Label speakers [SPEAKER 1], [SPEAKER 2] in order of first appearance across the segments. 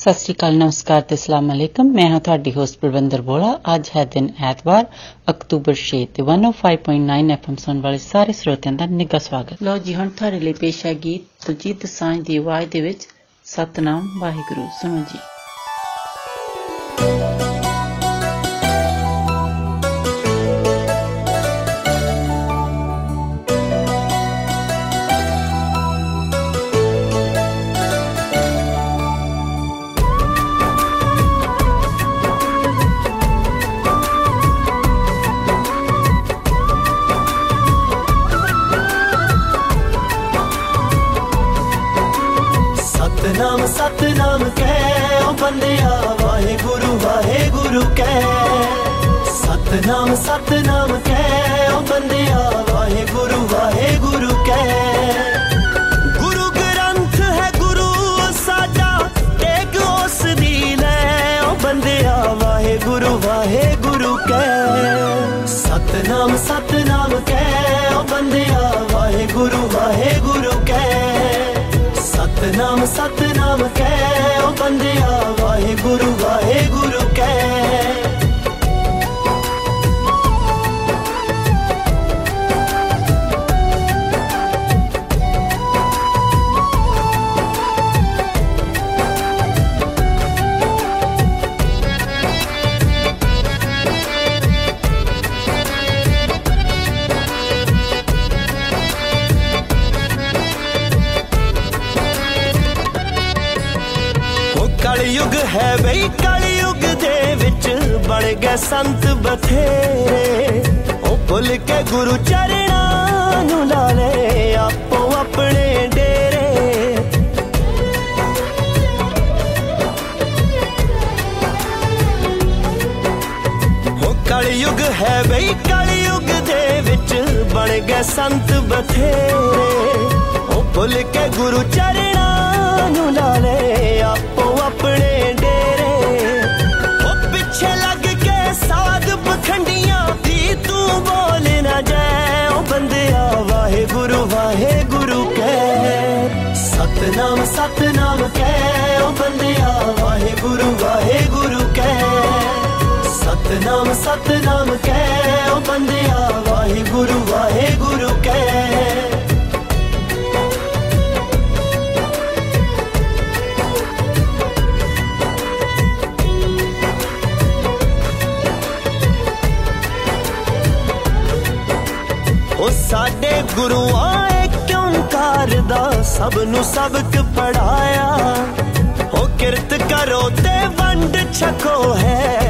[SPEAKER 1] ਸਤਿ ਸ਼੍ਰੀ ਅਕਾਲ ਨਮਸਕਾਰ ਤੇ ਅਸਲਾਮ ਅਲੈਕਮ। ਮੈਂ ਹਾਂ ਤੁਹਾਡੀ ਹੋਸਟ ਬਲਵੰਦਰ ਬੋਲਾ ਅੱਜ ਹੈ ਦਿਨ ਐਤਵਾਰ, ਅਕਤੂਬਰ 6 ਤੇ 105.9 ਐਫਐਮ ਸੁਣ ਵਾਲੇ ਸਾਰੇ ਸਰੋਤਿਆਂ ਦਾ ਨਿੱਘਾ ਸਵਾਗਤ। ਲੋ ਜੀ, ਹੁਣ ਤੁਹਾਡੇ ਲਈ ਪੇਸ਼ ਹੈ ਗੀਤ ਤੁਜੀਤ ਸਾਂਝ ਦੀ ਆਵਾਜ਼ ਦੇ ਵਿੱਚ ਸਤਨਾਮ ਵਾਹਿਗੁਰੂ। ਸੁਣੋ ਜੀ।
[SPEAKER 2] ਸੰਤ ਬਥੇਰੇ। ਉਹ ਭੁੱਲ ਕੇ ਗੁਰੂ ਚਰਣਾ ਨੂੰ ਲਾ ਲੈ, ਆਪੋ ਆਪਣੇ ਡੇਰੇ। ਉਹ ਪਿੱਛੇ ਲੱਗ ਕੇ ਸਾਧ ਪਖੰਡੀਆਂ ਦੀ ਤੂੰ ਬੋਲ ਨਾ ਜਾਏ। ਉਹ ਬੰਦਿਆ, ਵਾਹਿਗੁਰੂ ਵਾਹਿਗੁਰੂ ਕਹਿ। ਸਤਨਾਮ ਸਤਨਾਮ ਕਹਿ। ਉਹ ਬੰਦਿਆ, ਵਾਹਿਗੁਰੂ ਵਾਹਿਗੁਰੂ ਕਹਿ। ਸਤਨਾਮ ਸਤਨਾਮ ਕਹਿ ਉਹ ਬੰਦਿਆ, ਵਾਹਿਗੁਰੂ ਵਾਹਿਗੁਰੂ ਕਹਿ। ਉਹ ਸਾਡੇ ਗੁਰੂਆਂ ਏ ਓੰਕਾਰ ਦਾ ਸਭ ਨੂੰ ਸਬਕ ਪੜਾਇਆ ਉਹ ਕਿਰਤ ਕਰੋ ਤੇ ਵੰਡ ਛਕੋ ਹੈ।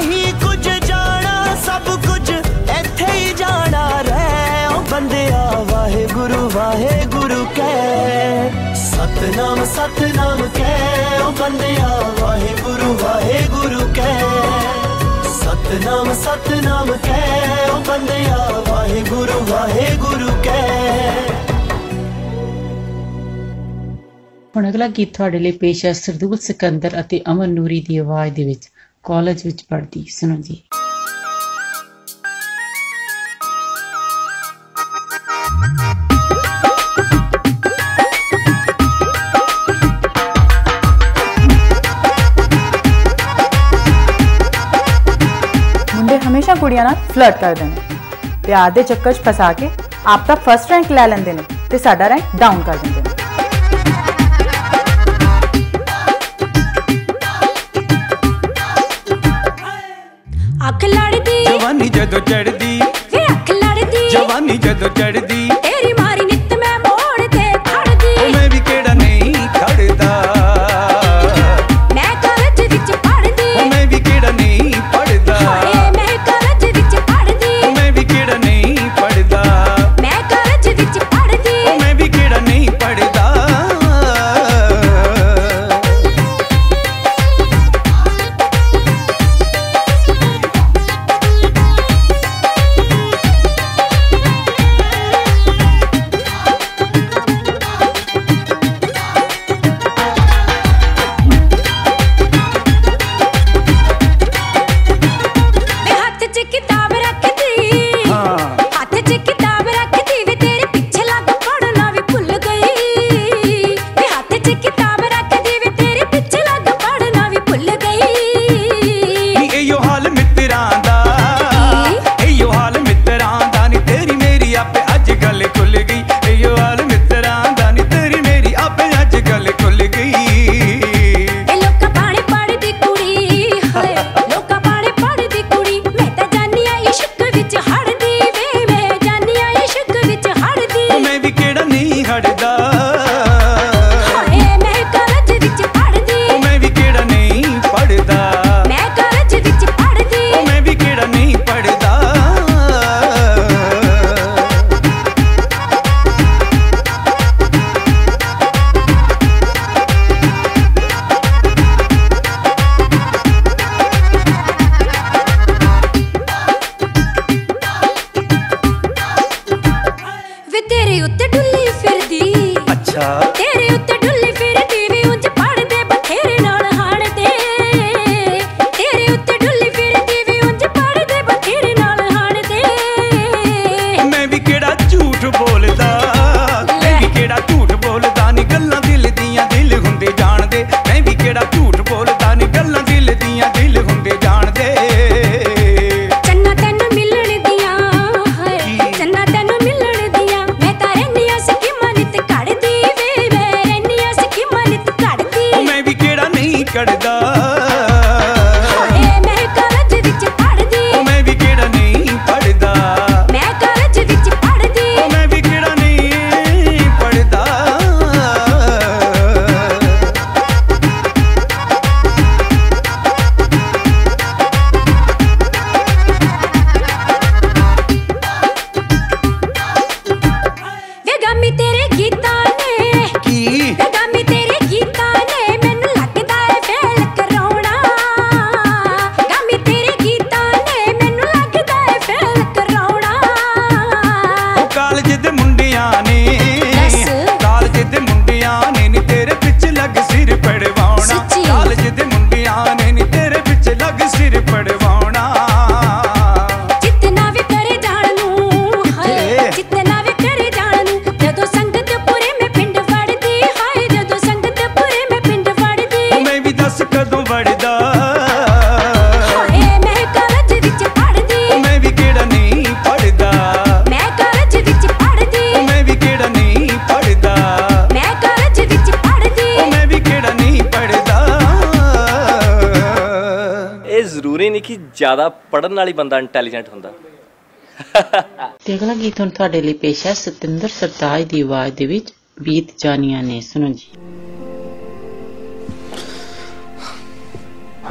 [SPEAKER 2] ਆਂਦਿਆ ਵਾਹਿਗੁਰੂ ਵਾਹਿਗੁਰੂ ਕਹਿ। ਸਤਨਾਮ ਸਤਨਾਮ ਕਹਿ, ਉਹ ਬੰਦਿਆ ਵਾਹਿਗੁਰੂ ਵਾਹਿਗੁਰੂ ਕਹਿ। ਸਤਨਾਮ ਸਤਨਾਮ ਕਹਿ, ਉਹ ਬੰਦਿਆ ਵਾਹਿਗੁਰੂ
[SPEAKER 3] ਵਾਹਿਗੁਰੂ ਕਹਿ।
[SPEAKER 2] ਹੁਣ ਅਗਲਾ ਗੀਤ ਤੁਹਾਡੇ ਲਈ ਪੇਸ਼ ਹੈ ਸਰਦੂਲ ਸਿਕੰਦਰ ਅਤੇ ਅਮਨ ਨੂਰੀ ਦੀ ਆਵਾਜ਼ ਦੇ ਵਿੱਚ, ਕਾਲਜ ਵਿੱਚ ਪੜ੍ਹਦੀ। ਸੁਣੋ ਜੀ।
[SPEAKER 4] गुड़िया ਨਾਲ ਫਲਰਟ ਕਰਦੇ ਨੇ ਤੇ ਆਦੇ ਚੱਕਰ 'ਚ ਫਸਾ ਕੇ ਆਪਦਾ ਫਸਟ ਰੈਂਕ ਲੈ ਲੈਂਦੇ ਨੇ ਤੇ ਸਾਡਾ ਰੈਂਕ ਡਾਊਨ ਕਰ ਦਿੰਦੇ ਨੇ
[SPEAKER 5] ਅੱਖ ਲੜਦੀ
[SPEAKER 6] ਜਵਾਨੀ ਜਦੋਂ ਚੜਦੀ
[SPEAKER 5] ਵੇ ਅੱਖ ਲੜਦੀ
[SPEAKER 6] ਜਵਾਨੀ ਜਦੋਂ ਚੜਦੀ ਵੇ
[SPEAKER 5] ਤੇਰੇ ਉੱਤੇ ਡੁੱਲੀ ਫਿਰਦੀ।
[SPEAKER 6] ਅੱਛਾ।
[SPEAKER 5] ਤੇਰੇ ਉੱਤੇ ਡੁੱਲੀ
[SPEAKER 7] ਜ਼ਿਆਦਾ ਪੜਨ ਵਾਲੀ ਬੰਦਾ ਇੰਟੈਲੀਜੈਂਟ ਹੁੰਦਾ
[SPEAKER 2] ਤੇ ਅਗਲਾ ਗੀਤ ਹੁਣ ਤੁਹਾਡੇ ਲਈ ਪੇਸ਼ ਹੈ ਸਤਿੰਦਰ ਸਰਤਾਜ ਦੀ ਆਵਾਜ਼ ਦੇ ਵਿੱਚ ਬੀਤ ਜਾਨੀਆਂ ਨੇ ਸੁਣੋ ਜੀ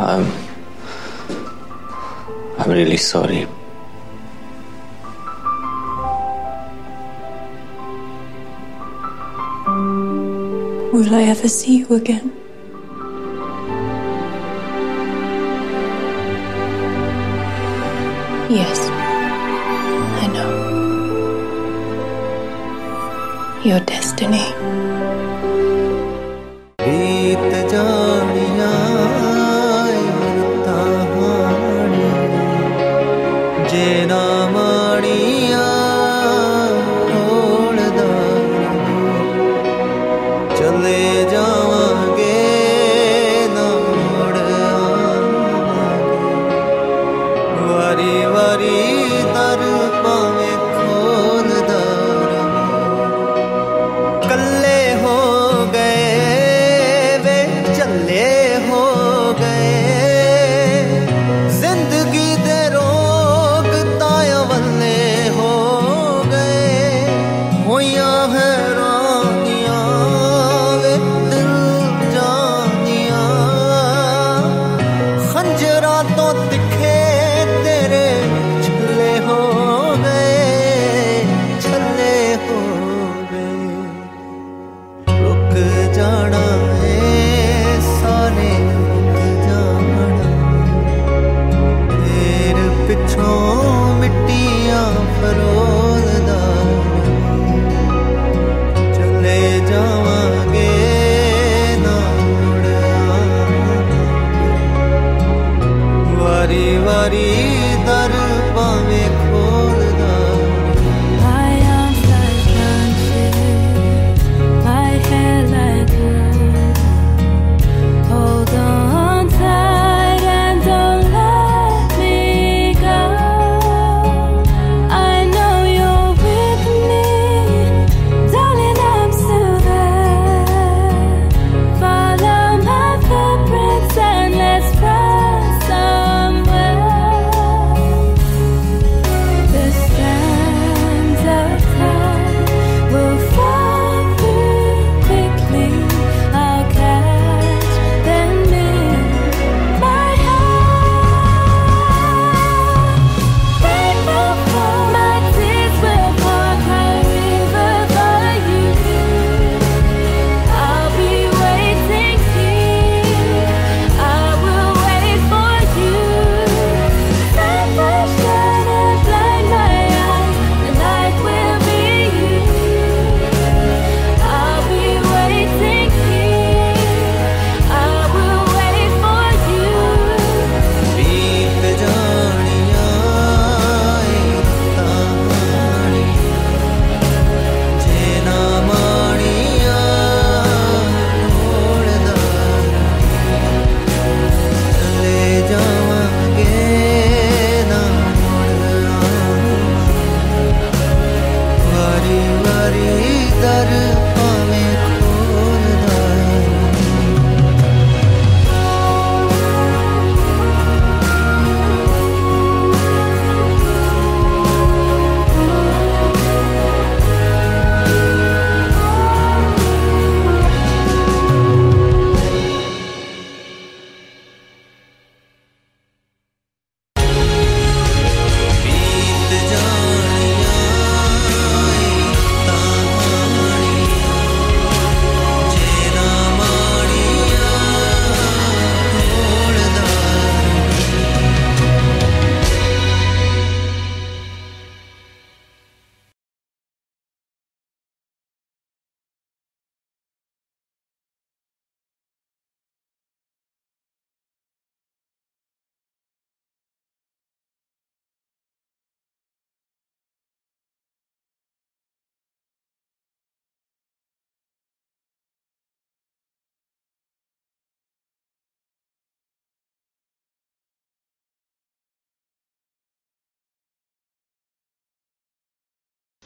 [SPEAKER 8] I'm I'm really sorry.
[SPEAKER 9] Will I ever see you again? Yes,
[SPEAKER 5] I know.
[SPEAKER 3] Your destiny.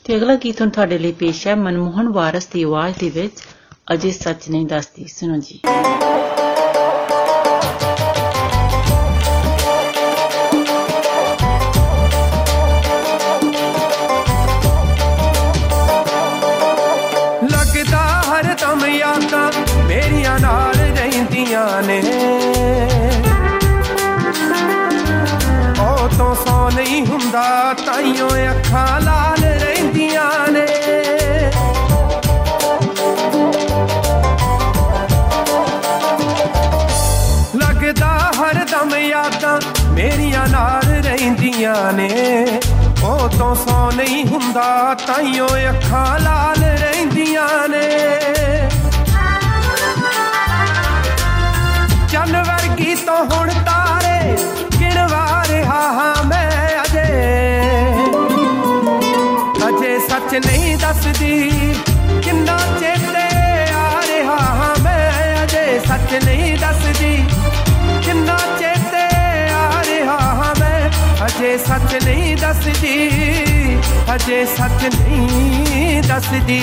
[SPEAKER 3] ਤੇ
[SPEAKER 2] ਅਗਲਾ ਗੀਤ ਹੁਣ ਤੁਹਾਡੇ ਲਈ ਪੇਸ਼ ਹੈ ਮਨਮੋਹਨ ਵਾਰਸ ਦੀ ਆਵਾਜ਼ ਦੇ ਵਿੱਚ, ਅਜੇ ਸੱਚ ਨਹੀਂ ਦੱਸਦੀ। ਸੁਣੋ ਜੀ।
[SPEAKER 8] ਤਾਈਓ ਅੱਖਾਂ ਲਾਲ ਰਹਿੰਦੀਆਂ ਨੇ। ਚੰਨ ਵਰਗੀ ਤੋਂ ਹੁਣ ਤਾਰੇ ਗਿਣਵਾ ਰਿਹਾ ਹਾਂ ਮੈਂ ਅਜੇ। ਅਜੇ ਸੱਚ ਨਹੀਂ ਦੱਸਦੀ ਕਿੰਨਾ ਚੇਤੇ ਆ ਰਿਹਾ ਹਾਂ ਮੈਂ, ਅਜੇ ਸੱਚ ਨਹੀਂ ਦੱਸਦੀ ਕਿੰਨਾ ਚੇਤੇ ਆ ਰਿਹਾ ਹਾਂ ਮੈਂ, ਅਜੇ ਸੱਚ ਨਹੀਂ ਦੱਸਦੀ। ਅਜੇ ਸੱਚ ਨਹੀਂ ਦੱਸਦੀ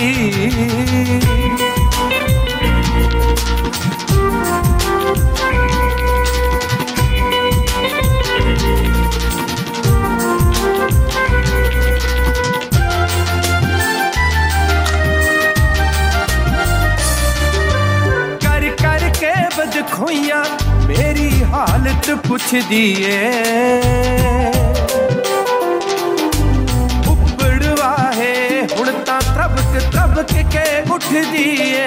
[SPEAKER 8] ਕਰ ਕਰ ਕੇ ਬਦਖੋਈਆਂ ਮੇਰੀ लिख दिए।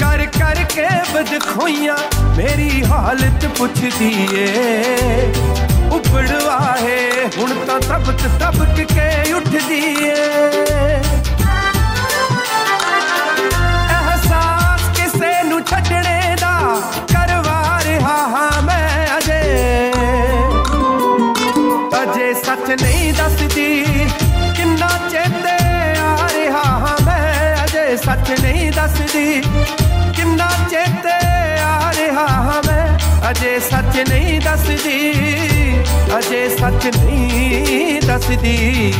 [SPEAKER 8] कर कर के बदखोइया मेरी हालत पुछ दिए। उबड़वा है हूँ तो तबक तबक के उठ दिए। ਨਹੀਂ ਦੱਸਦੀ। ਕਿੰਨਾ ਚੇਤੇ ਆ ਰਿਹਾ ਹਾਂ ਮੈਂ, ਅਜੇ ਸੱਚ ਨਹੀਂ ਦੱਸਦੀ। ਕਿੰਨਾ ਚੇਤੇ ਆ ਰਿਹਾ ਹਾਂ ਮੈਂ, ਅਜੇ ਸੱਚ ਨਹੀਂ ਦੱਸਦੀ। ਅਜੇ ਸੱਚ ਨਹੀਂ ਦੱਸਦੀ।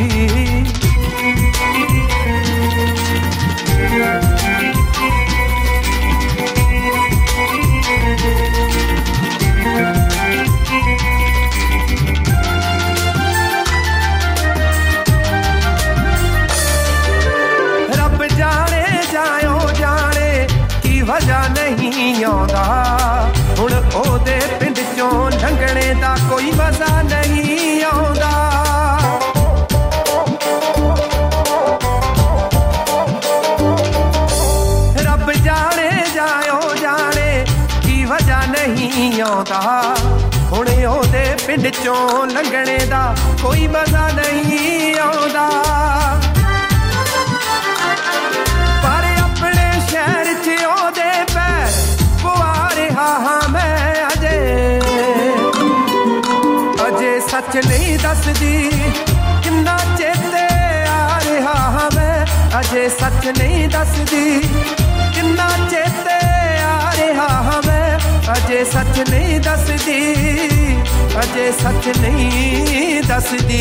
[SPEAKER 8] ਉਹਦੇ ਪਿੰਡ ਚੋਂ ਲੰਘਣੇ ਦਾ ਕੋਈ ਮਜ਼ਾ ਨਹੀਂ ਆਉਂਦਾ। ਪਰ ਆਪਣੇ ਸ਼ਹਿਰ 'ਚ ਉਹਦੇ ਪੈਰ ਪਵਾ ਰਿਹਾ ਹਾਂ ਮੈਂ ਅਜੇ। ਅਜੇ ਸੱਚ ਨਹੀਂ ਦੱਸਦੀ ਕਿੰਨਾ ਚੇਤੇ ਆ ਰਿਹਾ ਹਾਂ ਮੈਂ। ਅਜੇ ਸੱਚ ਨਹੀਂ ਦੱਸਦੀ ਅਜੇ ਸੱਚ ਨਹੀਂ ਦੱਸਦੀ, ਅਜੇ ਸੱਚ ਨਹੀਂ ਦੱਸਦੀ।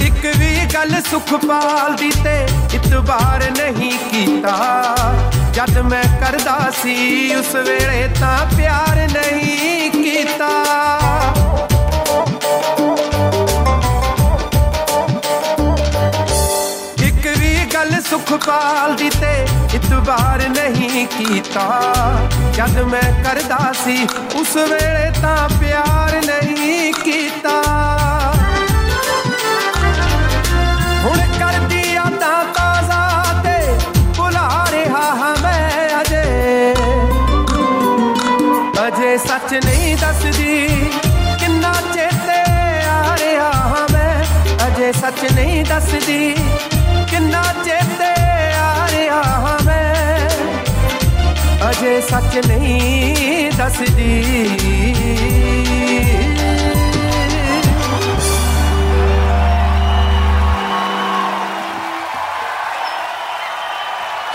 [SPEAKER 8] ਇੱਕ ਵੀ ਗੱਲ ਸੁਖਪਾਲ ਦੀ ਤੇ ਇਤਬਾਰ ਨਹੀਂ ਕੀਤਾ। ਜਦ ਮੈਂ ਕਰਦਾ ਸੀ, ਉਸ ਵੇਲੇ ਤਾਂ ਪਿਆਰ ਨਹੀਂ ਕੀਤਾ। ਇੱਕ ਵੀ ਗੱਲ ਸੁਖਪਾਲ ਦੀ ਤੇ ਇਤਬਾਰ ਨਹੀਂ ਕੀਤਾ। ਜਦ ਮੈਂ ਕਰਦਾ ਸੀ, ਉਸ ਵੇਲੇ ਤਾਂ ਪਿਆਰ ਨਹੀਂ ਕੀਤਾ। ਸੱਚ ਨਹੀਂ ਦੱਸਦੀ ਕਿੰਨਾ ਚੇਤੇ ਆ ਰਿਹਾ ਹਾਂ ਮੈਂ ਅਜੇ ਸੱਚ ਨਹੀਂ ਦੱਸਦੀ ਕਿੰਨਾ ਚੇਤੇ ਆ ਰਿਹਾ ਹਾਂ ਮੈਂ ਅਜੇ ਸੱਚ ਨਹੀਂ ਦੱਸਦੀ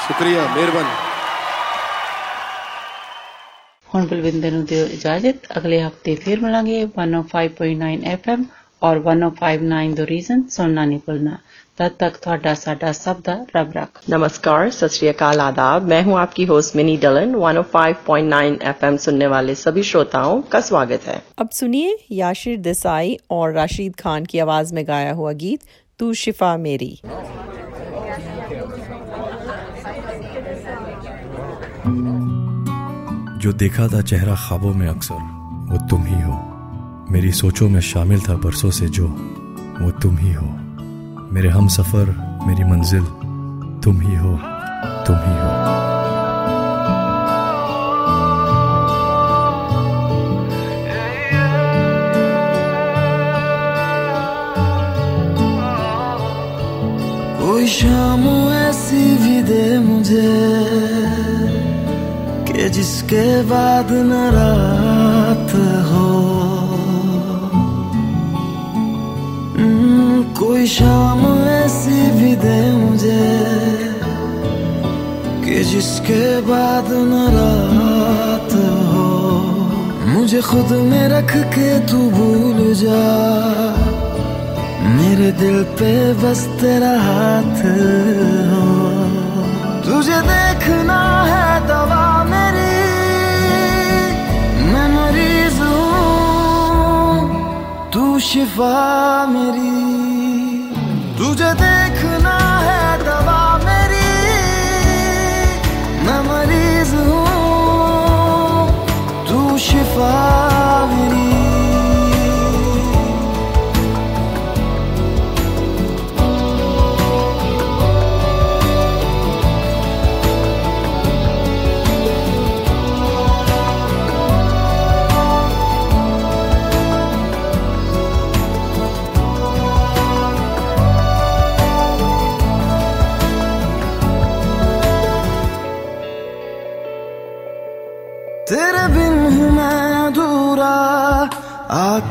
[SPEAKER 10] ਸ਼ੁਕਰੀਆ ਮਿਹਰਬਾਨੀ
[SPEAKER 2] ਹੁਣ ਬਲਵਿੰਦਰ ਨੂੰ ਦਿਓ ਇਜਾਜ਼ਤ ਅਗਲੇ ਹਫਤੇ ਫਿਰ ਮਿਲਾਂਗੇ 105.9 FM ਔਰ 1059 ਦ ਰੀਜ਼ਨ ਸੁਣਨਾ ਨਹੀਂ ਭੁੱਲਣਾ तब तक ਤੁਹਾਡਾ ਸਾਡਾ ਸਭ ਦਾ ਰੱਬ ਰੱਖ
[SPEAKER 11] नमस्कार सत श्री अकाल आदाब मैं हूं आपकी होस्ट मिनी डलन 105.9 एफएम सुनने वाले सभी श्रोताओं का स्वागत है
[SPEAKER 12] अब सुनिए याशिर देसाई और राशिद खान की आवाज में गाया हुआ गीत तू शिफा मेरी
[SPEAKER 13] Thank you. जो देखा था चेहरा ख्वाबों में अक्सर, वो तुम ही हो। मेरी सोचों में शामिल था बरसों से जो, वो तुम ही हो। मेरे हम सफ़र, मेरी मंजिल, तुम ही हो, तुम ही हो।
[SPEAKER 14] कोई शाम ऐसी भी दे मुझे। कि जिसके बाद न रात हो। हम्म, कोई शाम ऐसी भी दे मुझे कि जिसके बाद न रात हो। मुझे खुद में रख के तू भूल जा। मेरे दिल पे बस तेरा हाथ हो। तुझे देखना है शिफा मेरी। तुझे देखना है दवा मेरी। मैं मरीज़ हूँ तू शिफा।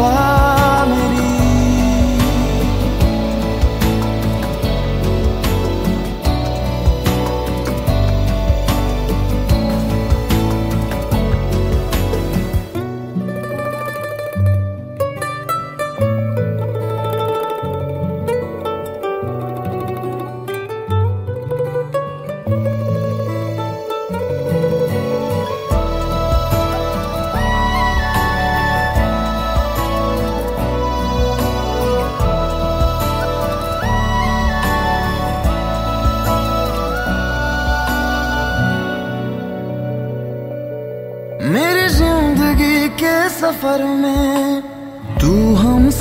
[SPEAKER 14] शिफा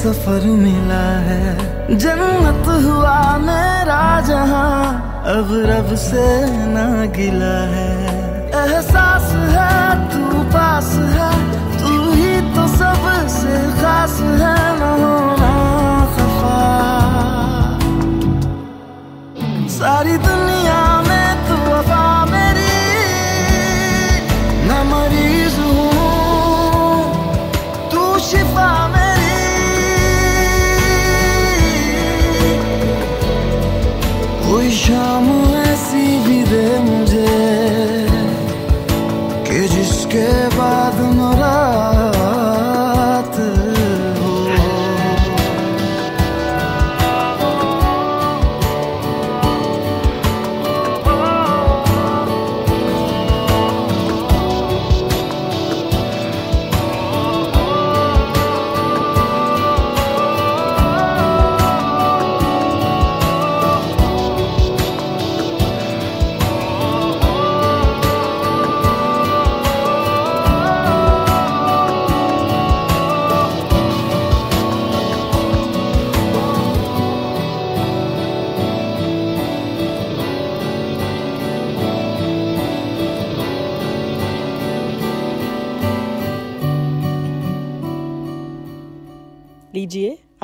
[SPEAKER 14] सफ़र मिला है। जन्नत हुआ मेरा, जहाँ अब रब से ना गिला है। एहसास है, तू पास है, तू ही तो सबसे खास है, ना खफा। सारी दुनिया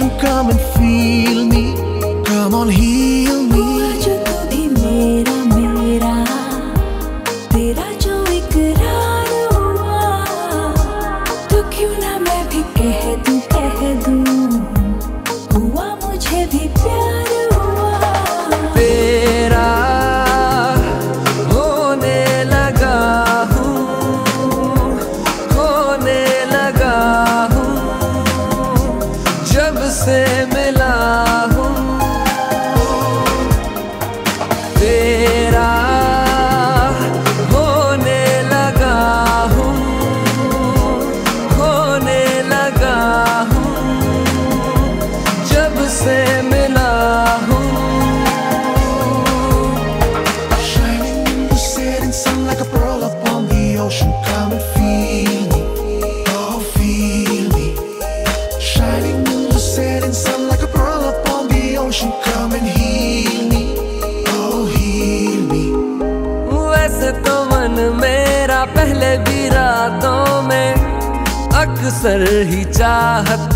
[SPEAKER 15] I'm coming for you.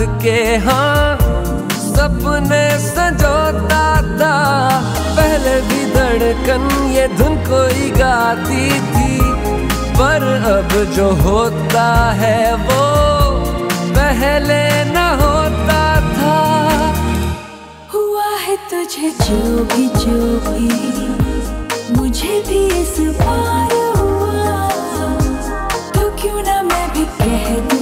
[SPEAKER 15] के हाँ सपने सजोता था। पहले भी धड़कन, ये धुन कोई गाती थी। पर अब जो होता है, वो पहले न होता था।
[SPEAKER 9] हुआ है तुझे जो भी जो भी। मुझे भी इस बार हुआ। तो क्यों ना मैं भी कह दूँ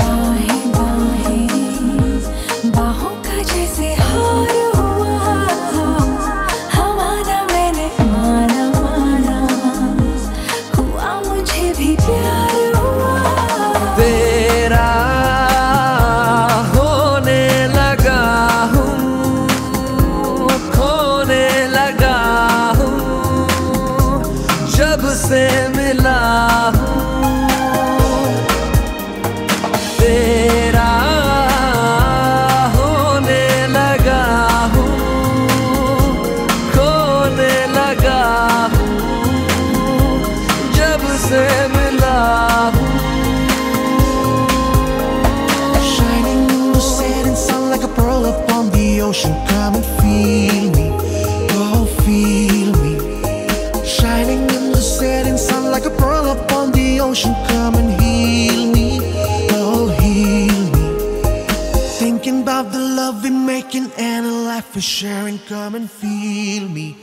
[SPEAKER 16] sharing. Come and feel me.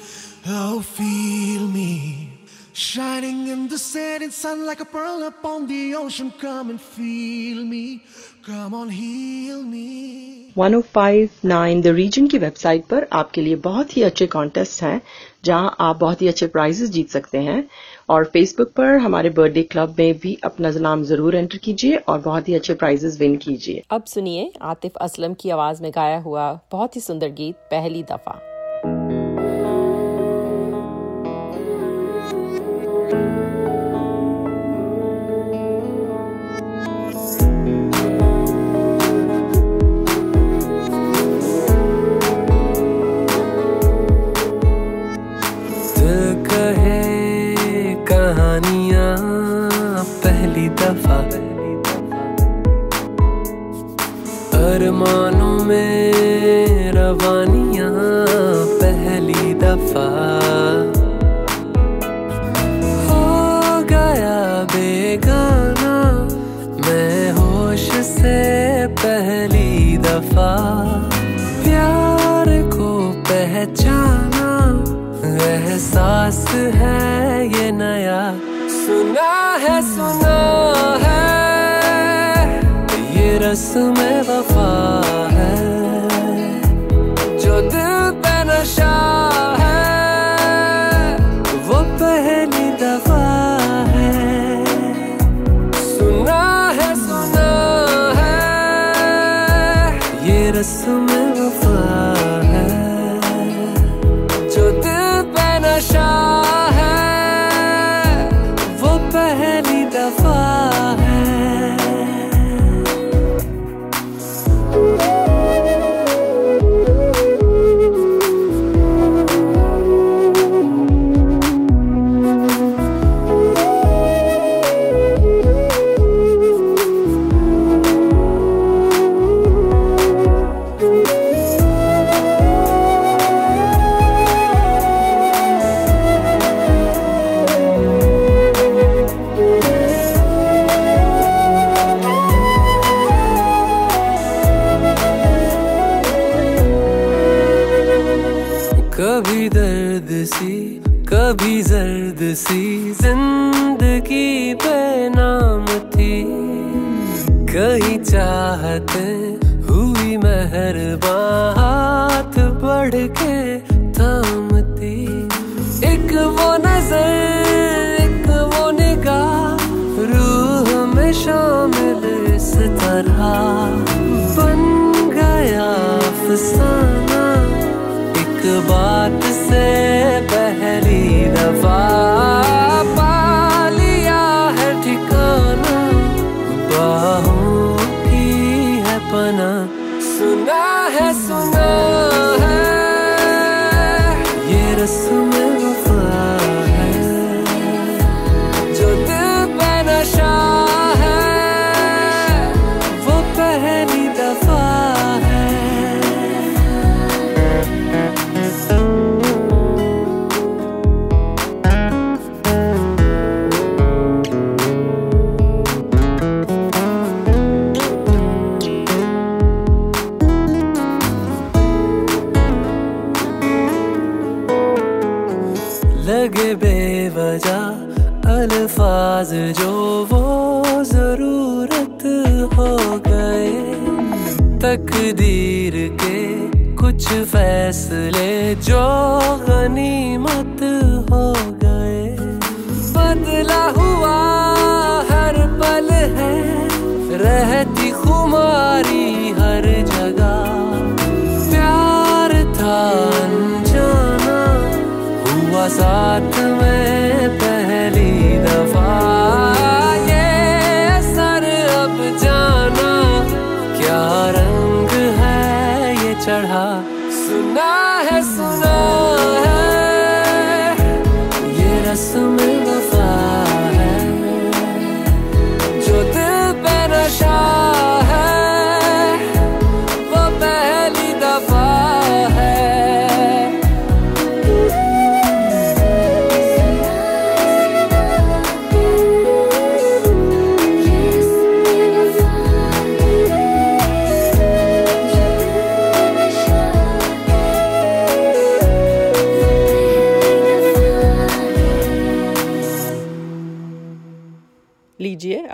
[SPEAKER 16] Oh, feel me. Shining in the setting sun like a pearl upon the ocean. Come and feel me. Come on, heal me.
[SPEAKER 11] 1059 the region की वेबसाइट पर आपके लिए बहुत ही अच्छे कॉन्टेस्ट हैं जहाँ आप बहुत ही अच्छे प्राइजेस जीत सकते हैं और फेसबुक पर हमारे बर्थडे क्लब में भी अपना नाम ज़रूर एंटर कीजिए और बहुत ही अच्छे प्राइजेस विन कीजिए।
[SPEAKER 12] अब सुनिए आतिफ असलम की आवाज़ में गाया हुआ बहुत ही सुंदर गीत, पहली दफ़ा।
[SPEAKER 15] आसमानों में रवानियाँ ये रस्म वफा बात से पहली दफ़ा पा लिया है ठिकाना बाहों की है पना। फैसले जो गनीमत हो गए। बदला हुआ हर पल है, रहती खुमारी हर जगह। प्यार था अनजाना, हुआ साथ में पहली दफ़ा। ये सर अब जाना, क्या रंग है ये चढ़ा?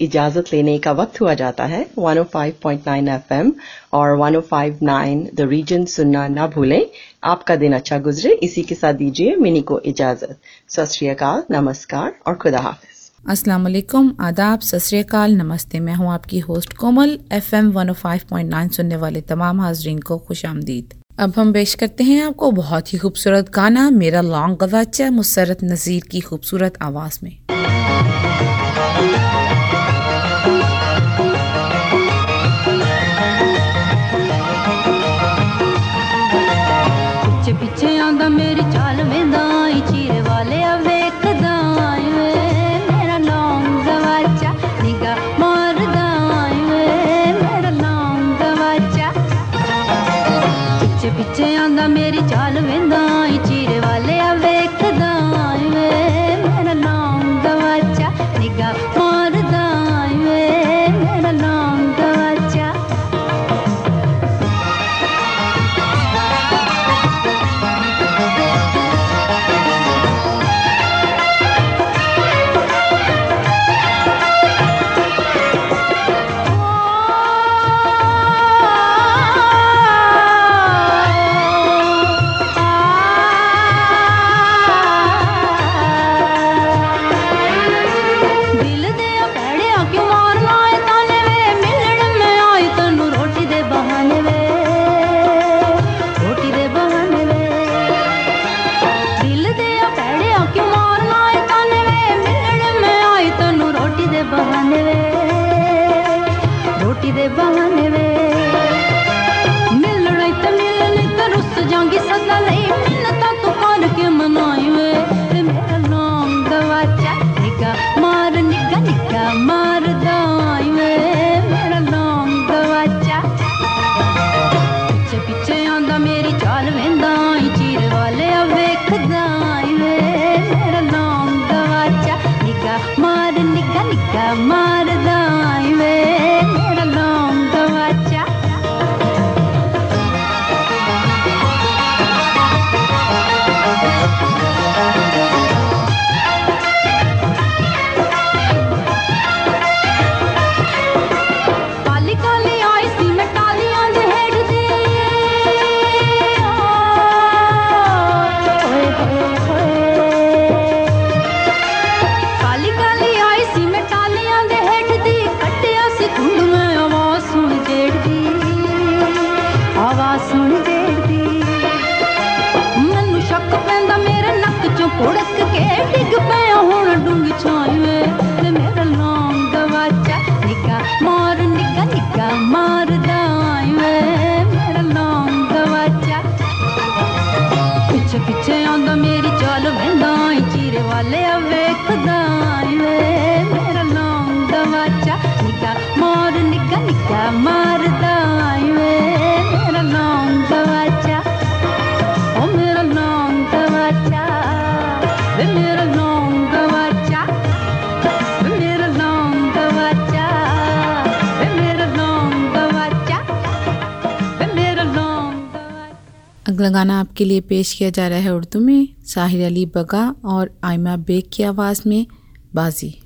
[SPEAKER 11] इजाज़त लेने का वक्त हुआ जाता है। 105.9 एफएम और 105.9 द रीजन सुनना ना भूलें। आपका दिन अच्छा गुजरे। इसी के साथ दीजिए मिनी को इजाज़त। सत नमस्कार और खुदा हाफिज।
[SPEAKER 17] असलम आदाब। सतरीकाल नमस्ते। मैं हूँ आपकी host Komal. F M one five point nine सुनने वाले तमाम हाजरीन को खुश आमदीद। अब हम पेश करते हैं आपको बहुत ही खूबसूरत गाना। मेरा लॉन्ग गवाचा मुसरत नज़ीर की खूबसूरत आवाज़ में।
[SPEAKER 2] अगला गाना आपके लिए पेश किया जा रहा है उर्दू में, साहिर अली बगा और आयमा बेग की आवाज़ में बाजी।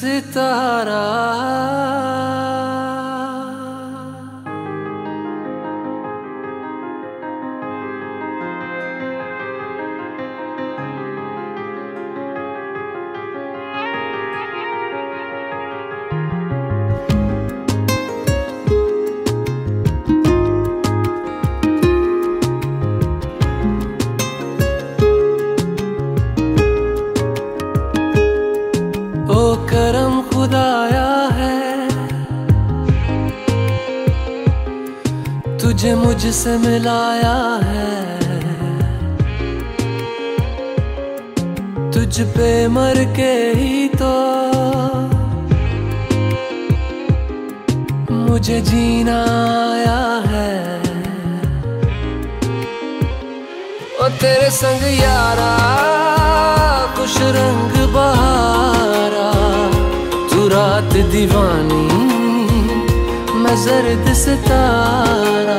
[SPEAKER 15] citará. से मिलाया है। तुझ पे मर के ही तो मुझे जीना आया है। ओ तेरे संग यारा कुछ रंग बहारा, तू रात दीवानी, मैं जर्द सितारा।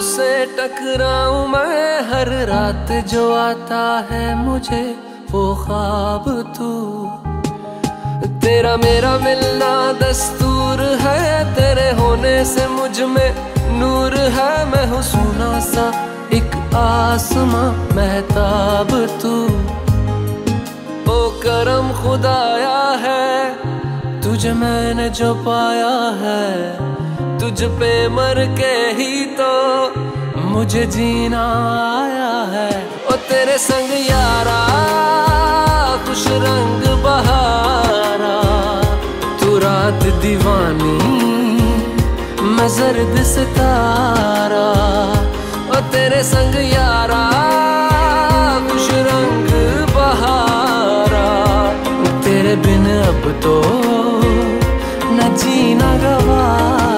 [SPEAKER 15] से टकराऊं मैं, हर रात जो आता है मुझे, वो ख्वाब तू। तेरा मेरा मिलना दस्तूर है, तेरे होने से मुझमें नूर है। मैं हूँ सोना सा एक आसमां, महताब तू। ओ करम खुदाया है, तुझे मैंने जो पाया है। तुझ पे मर के ही तो मुझे जीना आया है। ओ तेरे संग यारा कुछ रंग बहारा। तू रात दीवानी, मैं जर्द सितारा। ओ तेरे संग यारा कुछ रंग बहारा। तेरे बिन अब तो न जीना गवारा।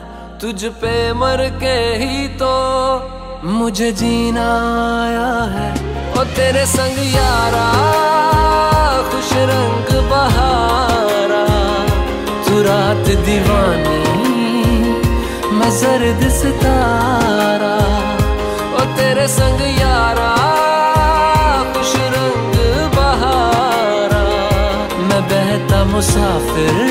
[SPEAKER 15] तुझ पे मर के ही तो मुझे जीना आया है। ओ तेरे संग यारा, खुश रंग बहारा। तू रात दीवानी, मैं जर्द सितारा। ओ तेरे संग यारा, खुश रंग बहारा। मैं बहता मुसाफिर